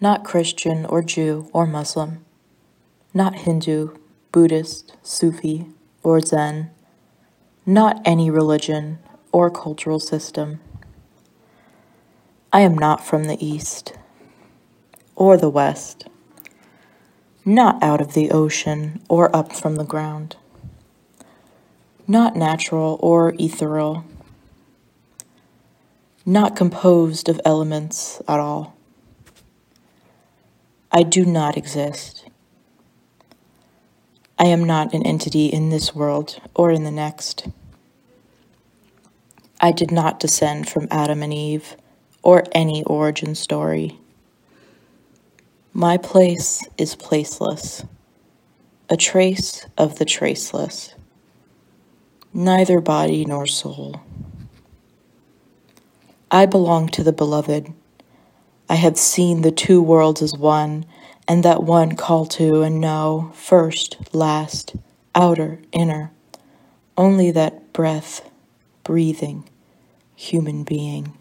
not Christian or Jew or Muslim, not Hindu, Buddhist, Sufi, or Zen, not any religion or cultural system. I am not from the East or the West, not out of the ocean or up from the ground, not natural or ethereal, not composed of elements at all. I do not exist. I am not an entity in this world or in the next. I did not descend from Adam and Eve or any origin story. My place is placeless, a trace of the traceless, neither body nor soul. I belong to the beloved. I have seen the two worlds as one, and that one call to and know, first, last, outer, inner, only that breath, breathing, human being.